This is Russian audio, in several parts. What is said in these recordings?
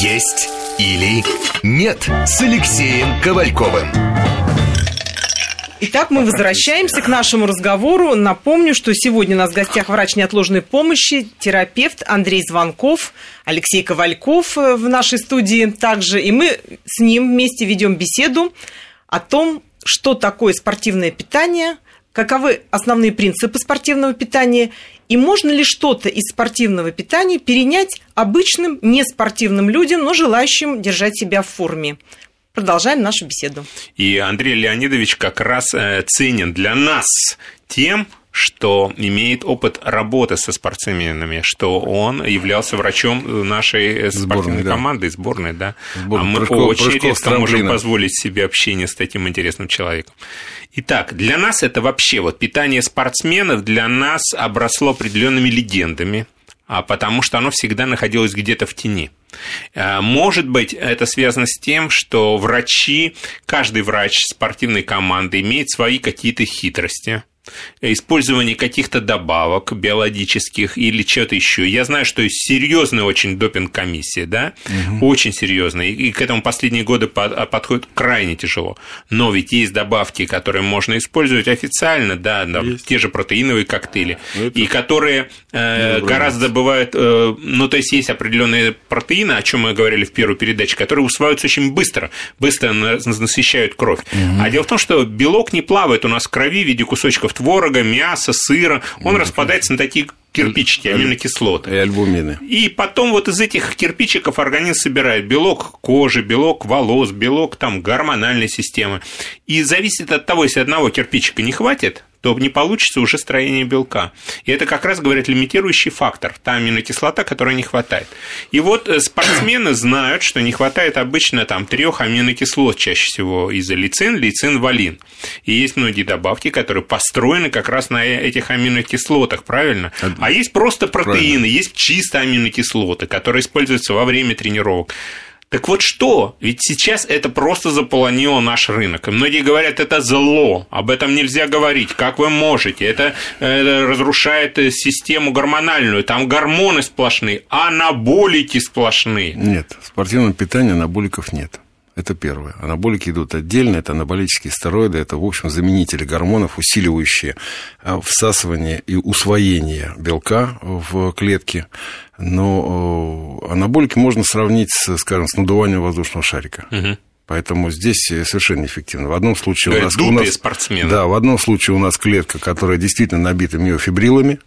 Есть или нет с Алексеем Ковальковым. Итак, мы возвращаемся к нашему разговору. Напомню, что сегодня у нас в гостях врач неотложной помощи, терапевт Андрей Звонков, Алексей Ковальков э, в нашей студии также. И мы с ним вместе ведем беседу о том, что такое спортивное питание, каковы основные принципы спортивного питания и можно ли что-то из спортивного питания перенять обычным неспортивным людям, но желающим держать себя в форме. Продолжаем нашу беседу. И Андрей Леонидович как раз э, ценен для нас тем, что имеет опыт работы со спортсменами, что он являлся врачом нашей спортивной сборной, команды, сборной, да. Сборной, а мы прыжков, очень редко можем позволить себе общение с таким интересным человеком. Итак, для нас это вообще вот питание спортсменов для нас обросло определенными легендами, а потому что оно всегда находилось где-то в тени. Э, может быть, это связано с тем, что врачи, каждый врач спортивной команды имеет свои какие-то хитрости, использование каких-то добавок биологических или чего-то еще. Я знаю, что серьезная очень допинг-комиссия, да, угу. очень серьезная, и к этому последние годы а, подходит крайне тяжело. Но ведь есть добавки, которые можно использовать официально, да, да те же протеиновые коктейли, ну, Это... и которые э, гораздо бывают, э, ну, то есть есть определенные протеины, о чем мы говорили в первой передаче, которые усваиваются очень быстро, быстро насыщают кровь. Угу. А дело в том, что белок не плавает у нас в крови в виде кусочков творога, мяса, сыра, он mm распадается на такие кирпичики, аминокислоты. И альбумины. И потом вот из этих кирпичиков организм собирает белок кожи, белок волос, белок там гормональной системы. И зависит от того, если одного кирпичика не хватит, то не получится уже строение белка. И это как раз, говорят, лимитирующий фактор, та аминокислота, которой не хватает. И вот э, спортсмены знают, что не хватает обычно там трех аминокислот чаще всего из-за лицин, лицин, валин. И есть многие добавки, которые построены как раз на этих аминокислотах, правильно? А есть просто протеины, правильно. есть чисто аминокислоты, которые используются во время тренировок. Так вот что? Ведь сейчас это просто заполонило наш рынок. И многие говорят, это зло, об этом нельзя говорить. Как вы можете? Это, это разрушает систему гормональную. Там гормоны сплошные, анаболики сплошные. Нет, в спортивном питании анаболиков нет. Это первое. Анаболики идут отдельно, это анаболические стероиды, это, в общем, заменители гормонов, усиливающие а, всасывание и усвоение белка в клетке. Но анаболики можно сравнить, с, скажем, с надуванием воздушного шарика. Угу. Поэтому здесь совершенно эффективно. В одном случае Говорят, у нас... У нас спортсмены. Да, в одном случае у нас клетка, которая действительно набита миофибрилами.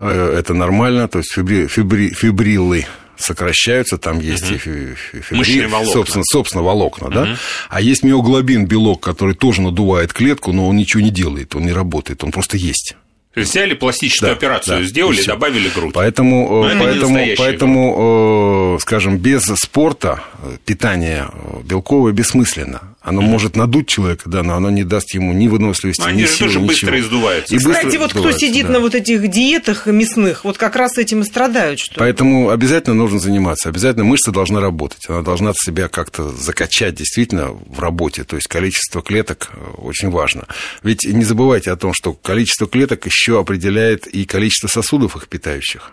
Э, это нормально, то есть фибри, фибри, фибрилы сокращаются, там есть угу. и фибри, собственно, собственно, волокна, угу. да, а есть миоглобин, белок, который тоже надувает клетку, но он ничего не делает, он не работает, он просто есть. То есть взяли пластическую да, операцию, да, сделали, добавили грудь. Поэтому, э, поэтому, поэтому, грудь. Э, скажем, без спорта питание белковое бессмысленно. Оно mm-hmm. может надуть человека, да, но оно не даст ему ни выносливости, но ни они силы, тоже ничего. быстро издуваются. И Кстати, вот кто сидит да. на вот этих диетах мясных, вот как раз этим и страдают. Что Поэтому обязательно нужно заниматься. Обязательно мышца должна работать. Она должна себя как-то закачать действительно в работе. То есть количество клеток э, очень важно. Ведь не забывайте о том, что количество клеток еще определяет и количество сосудов их питающих.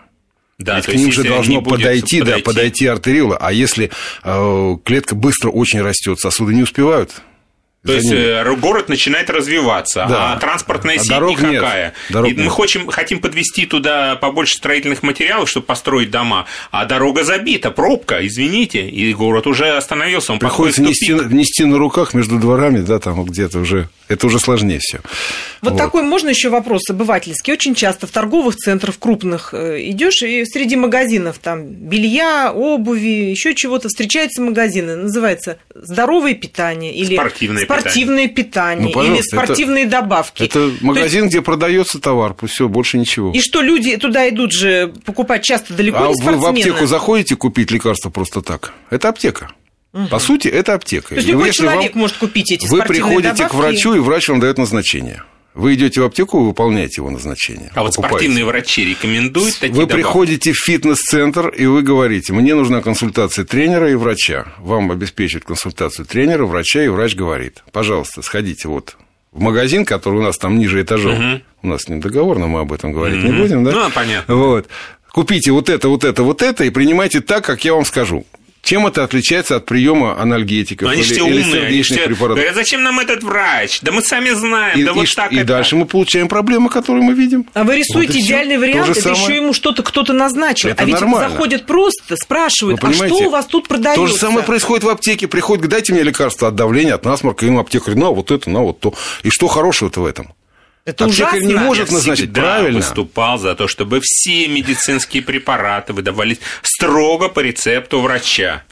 Да, Ведь к ним же должно подойти, подойти, да, подойти артериола. А если э, клетка быстро очень растет, сосуды не успевают то есть э, город начинает развиваться, да. а транспортная а сеть дорог никакая. Нет. Дорог и мы нет. хотим, хотим подвести туда побольше строительных материалов, чтобы построить дома, а дорога забита, пробка, извините, и город уже остановился, он Приходится нести, нести на руках между дворами, да, там где-то уже, это уже сложнее все. Вот, вот такой можно еще вопрос обывательский. Очень часто в торговых центрах крупных э, идешь и среди магазинов там белья, обуви, еще чего-то встречаются магазины, называется здоровое питание или спортивное спортивное питание, ну, или спортивные это, добавки. Это магазин, есть... где продается товар, пусть все, больше ничего. И что люди туда идут же покупать часто далеко а не спортсмены. вы в аптеку заходите купить лекарство просто так? Это аптека. Угу. По сути, это аптека. То есть любой человек вам... может купить эти Вы приходите добавки. к врачу, и врач вам дает назначение. Вы идете в аптеку, вы выполняете его назначение. А вот спортивные врачи рекомендуют такие Вы добавки? приходите в фитнес-центр, и вы говорите, мне нужна консультация тренера и врача. Вам обеспечивают консультацию тренера, врача, и врач говорит, пожалуйста, сходите вот в магазин, который у нас там ниже этажом. Угу. У нас с ним договор, но мы об этом говорить угу. не будем, да? Ну, понятно. Вот. Купите вот это, вот это, вот это, и принимайте так, как я вам скажу. Чем это отличается от приема анальгетиков Но они или, все или умные, они сердечных все препаратов? говорят, зачем нам этот врач? Да мы сами знаем, И, да и вот так и это. дальше мы получаем проблемы, которые мы видим. А вы рисуете Вот идеальный То вариант, это самое. еще ему что-то кто-то назначил. Это а ведь нормально. заходят просто, спрашивают, Вы а что у вас тут продается? То же самое происходит в аптеке. Приходит, дайте мне лекарство от давления, от насморка, им аптекарь, на вот это, на вот то. И что хорошего-то в этом? Это Аптекарь ужасно. не может Я назначить, всегда правильно. выступал за то, чтобы все медицинские препараты выдавались строго по рецепту врача.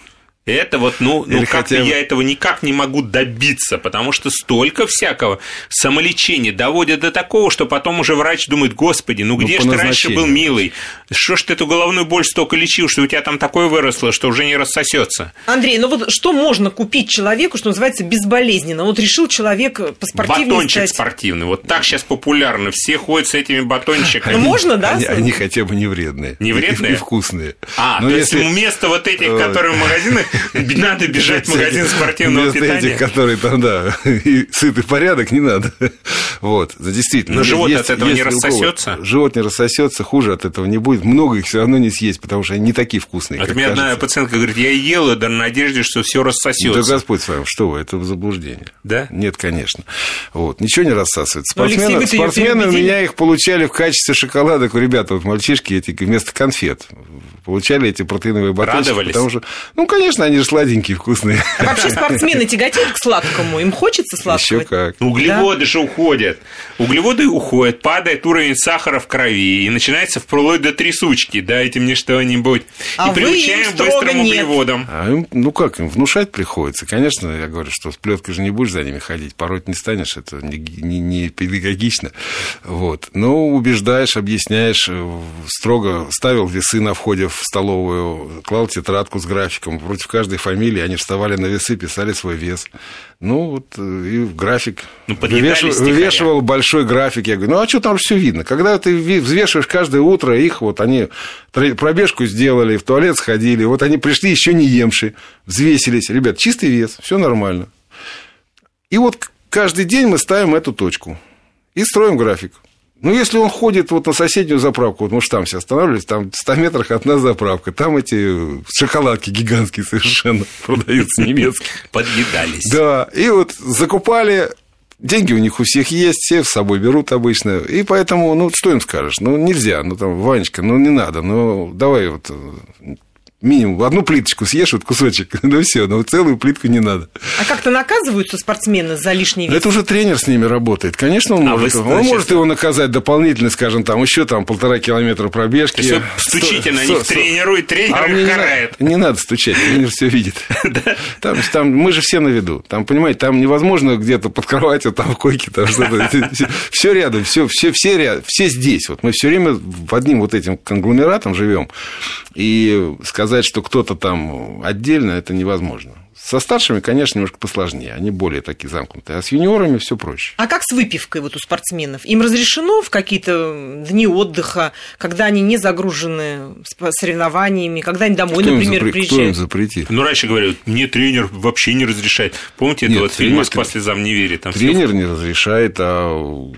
Это вот, ну, ну как-то хотя бы- я этого никак не могу добиться, потому что столько всякого самолечения доводят до такого, что потом уже врач думает, господи, ну Ну, где по ж ты раньше был милый? Что ж ты эту головную боль столько лечил, что у тебя там такое выросло, что уже не рассосется? Андрей, ну вот что можно купить человеку, что называется, безболезненно? Вот решил человек поспортивнее Батончик стать. спортивный. Вот так сейчас популярно. Все ходят с этими батончиками. Ну, можно, да? Они, они хотя бы не вредные. Не вредные? И, вкусные. А, Но то если- есть вместо вот этих, Э, которые в магазинах, надо бежать в магазин спортивного питания. этих, которые там, да, и сытый порядок, не надо. Вот, да, действительно. Но живот от этого не рассосется? Живот не рассосется, хуже от этого не будет. Много их все равно не съесть, потому что они не такие вкусные, у меня одна пациентка говорит, я ела, да на надежде, что все Да рассосется. Господь с вами, что вы, это заблуждение. Да? Нет, конечно. Вот, ничего не рассасывается. Ну, Алексей, Спортсмены, спортсмены у меня их получали в качестве шоколадок. У ребят, вот мальчишки эти вместо конфет получали эти протеиновые батончики. Радовались? Потому что, ну, конечно, они же сладенькие, вкусные. А Вообще спортсмены тяготеют к сладкому? Им хочется сладкого? Еще как. Углеводы же уходят. Углеводы уходят, падает уровень сахара в крови, и начинается вплоть до трясучки. Дайте мне что-нибудь. А и приучаем быстрым нет. углеводам. А им, ну как, им внушать приходится. Конечно, я говорю, что с плеткой же не будешь за ними ходить, пороть не станешь, это не, не- не педагогично. Вот. Но убеждаешь, объясняешь, э, строго ставил весы на входе в столовую, клал тетрадку с графиком. Против каждой фамилии они вставали на весы, писали свой вес. Ну, вот э, и график. Ну, Вывешивал- вывешивал большой график. Я говорю, ну а что там все видно? Когда ты взвешиваешь каждое утро, их вот они пробежку сделали, в туалет сходили, вот они пришли еще не емши, взвесились. Ребят, чистый вес, все нормально. И вот каждый день мы ставим эту точку и строим график. Ну, если он ходит вот на соседнюю заправку, вот мы же там все останавливались, там в 100 метрах одна заправка, там эти шоколадки гигантские совершенно продаются немецкие. Подъедались. Да, и вот закупали, деньги у них у всех есть, все с собой берут обычно, и поэтому, ну, что им скажешь? Ну, нельзя, ну, там, Ванечка, ну, не надо, ну, давай вот минимум одну плиточку съешь, вот кусочек, ну, все, ну, целую плитку не надо. А как-то наказываются спортсмены за лишний вес? Это уже тренер с ними работает. Конечно, он А может, вы, он значит, может его наказать дополнительно, скажем, там еще там полтора километра пробежки. То стучите на них тренеру, и тренер А их мне не карает. надо, не надо стучать, тренер все видит. Там, там, мы же все на виду. Там, понимаете, там невозможно где-то под кроватью, там в койке, там что-то. Все рядом, все, все, все, ряд- все здесь. Вот мы все время в одним вот этим конгломератом живем. И сказать, что кто-то там отдельно, это невозможно. Со старшими, конечно, немножко посложнее. Они более такие замкнутые. А с юниорами все проще. А как с выпивкой вот у спортсменов? Им разрешено в какие-то дни отдыха, когда они не загружены соревнованиями, когда они домой, Кто им например, запре- Кто им приезжают? запретит? Ну, раньше говорили, мне тренер вообще не разрешает. Помните, это Нет, вот фильм «Москва слезам не верит»? Там Тренер не разрешает, а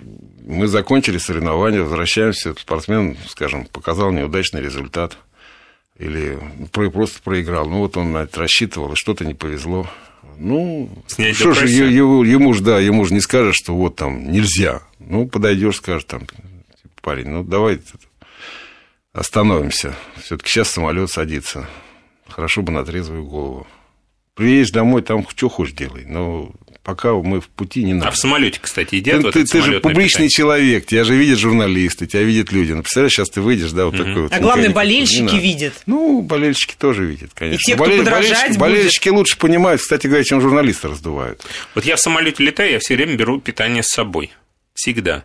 мы закончили соревнования, возвращаемся, спортсмен, скажем, показал неудачный результат или про- просто проиграл. Ну, вот он на это рассчитывал, и что-то не повезло. Ну, Снять что же, ему, ему же, да, ему же не скажешь, что вот там нельзя. Ну, подойдешь, скажешь там, типа, парень, ну, давай остановимся. Все-таки сейчас самолет садится. Хорошо бы на трезвую голову. Приедешь домой, там что хочешь делай. Но пока мы в пути не надо. А в самолете, кстати, едят Ты, вот ты- ты же публичный питание? человек, тебя же видят журналисты, тебя видят люди. Ну, представляешь, сейчас ты выйдешь, да, вот такой вот. А главное, болельщики не видят. Ну, болельщики тоже видят, конечно. те, кто подражать болельщики, будет. болельщики лучше понимают, кстати говоря, чем журналисты раздувают. Вот я в самолете летаю, я все время беру питание с собой. Всегда.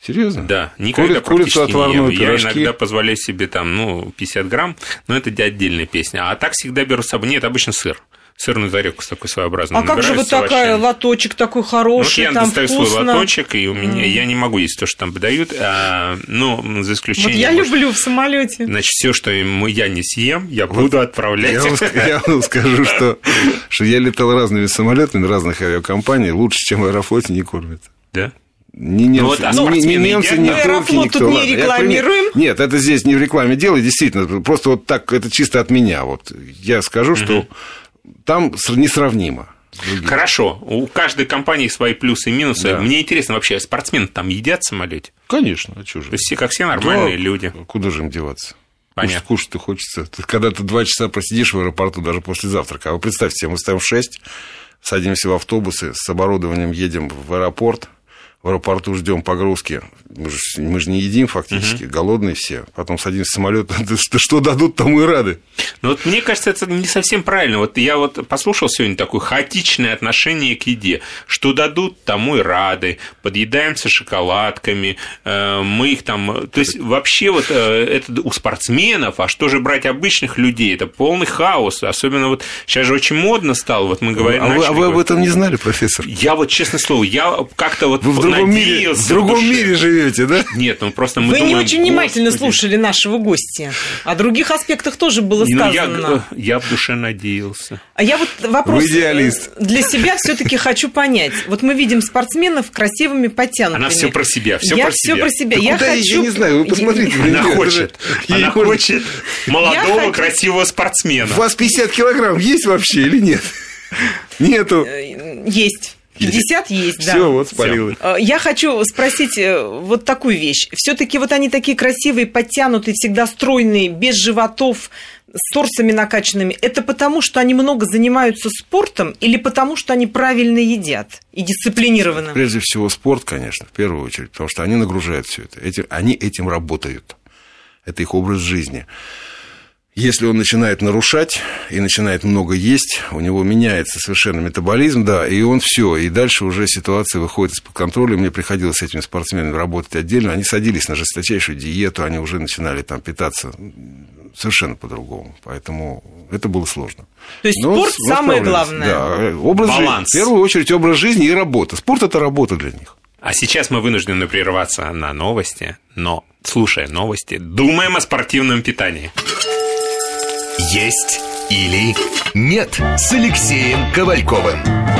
Серьезно? Да, никогда Кури- курицу практически не отварную. Я пирожки. иногда позволяю себе там, ну, 50 грамм, но это отдельная песня. А так всегда беру с собой. Нет, обычно сыр. Сырную зарядку с такой своеобразной. А как же вот такая лоточек такой Ну, вот хороший, я там достаю вкусно. свой лоточек, и у меня я не могу есть то, что там подают, а, ну, за Вот исключением. я может, люблю в самолете. Значит, все, что я не съем, я буду отправлять. Я вам, я вам скажу, что, что я летал разными самолетами разных авиакомпаний, лучше, чем в Аэрофлоте, не кормят. Да? Не немцы, вот, а не, не немцы, едят, не турки, Аэрофлот никто. тут не Ладно, я рекламируем. пример- Нет, это здесь не в рекламе дело, действительно, просто вот так, это чисто от меня. Вот я скажу, что там несравнимо. Хорошо, у каждой компании свои плюсы и минусы. Да. Мне интересно, вообще, спортсмены там едят в самолете? Конечно, а чё же? То есть все как все нормальные Да, люди. Куда же им деваться? Понятно. Кушать, кушать-то хочется. Когда ты два часа просидишь в аэропорту даже после завтрака. А вы представьте себе, мы встаем в 6, садимся в автобусы, с оборудованием едем в аэропорт, в аэропорту ждем погрузки. Мы же, мы же не едим фактически, голодные все. Потом садимся в самолет, что дадут, тому и рады. Но вот мне кажется, это не совсем правильно. Вот я вот послушал сегодня такое хаотичное отношение к еде. Что дадут, тому и рады. Подъедаемся шоколадками. э, Мы их там... То есть вообще вот э, это у спортсменов, а что же брать обычных людей? Это полный хаос. Особенно вот сейчас же очень модно стало. Вот мы говорим... а, вы, а вы об этом не знали, профессор? Я вот, честное слово, я как-то вот Вы другом мире, в другом душе. мире живете, да? Нет, ну просто мы Вы не думаем, очень внимательно «Господи». слушали нашего гостя. О других аспектах тоже было Ну, я, сказано. я в душе надеялся. А я вот вопрос Вы идеалист. э, для себя все-таки хочу понять. Вот мы видим спортсменов красивыми, подтянутыми. Она все про себя, все я про все себя. про себя. Да я куда хочу. я не знаю, вы посмотрите, Она хочет, она хочет молодого, красивого спортсмена. У вас 50 килограмм есть вообще или нет? Нету. Э, Есть. 50 есть, да. Все, вот спалилось. Э, Я хочу спросить э, вот такую вещь. Все-таки вот они такие красивые, подтянутые, всегда стройные, без животов, с торсами накачанными. Это потому, что они много занимаются спортом или потому, что они правильно едят и дисциплинированно? Прежде всего спорт, конечно, в первую очередь, потому что они нагружают все это. Эти, они этим работают. Это их образ жизни. Если он начинает нарушать и начинает много есть, у него меняется совершенно метаболизм, да, и он все, и дальше уже ситуация выходит из-под контроля. Мне приходилось с этими спортсменами работать отдельно. Они садились на жесточайшую диету, они уже начинали там питаться совершенно по-другому. Поэтому это было сложно. То есть Но спорт самое главное. Да, образ Баланс. жизни. В первую очередь образ жизни и работа. Спорт это работа для них. А сейчас мы вынуждены прерваться на новости, но, слушая новости, думаем о спортивном питании. Есть или нет с Алексеем Ковальковым.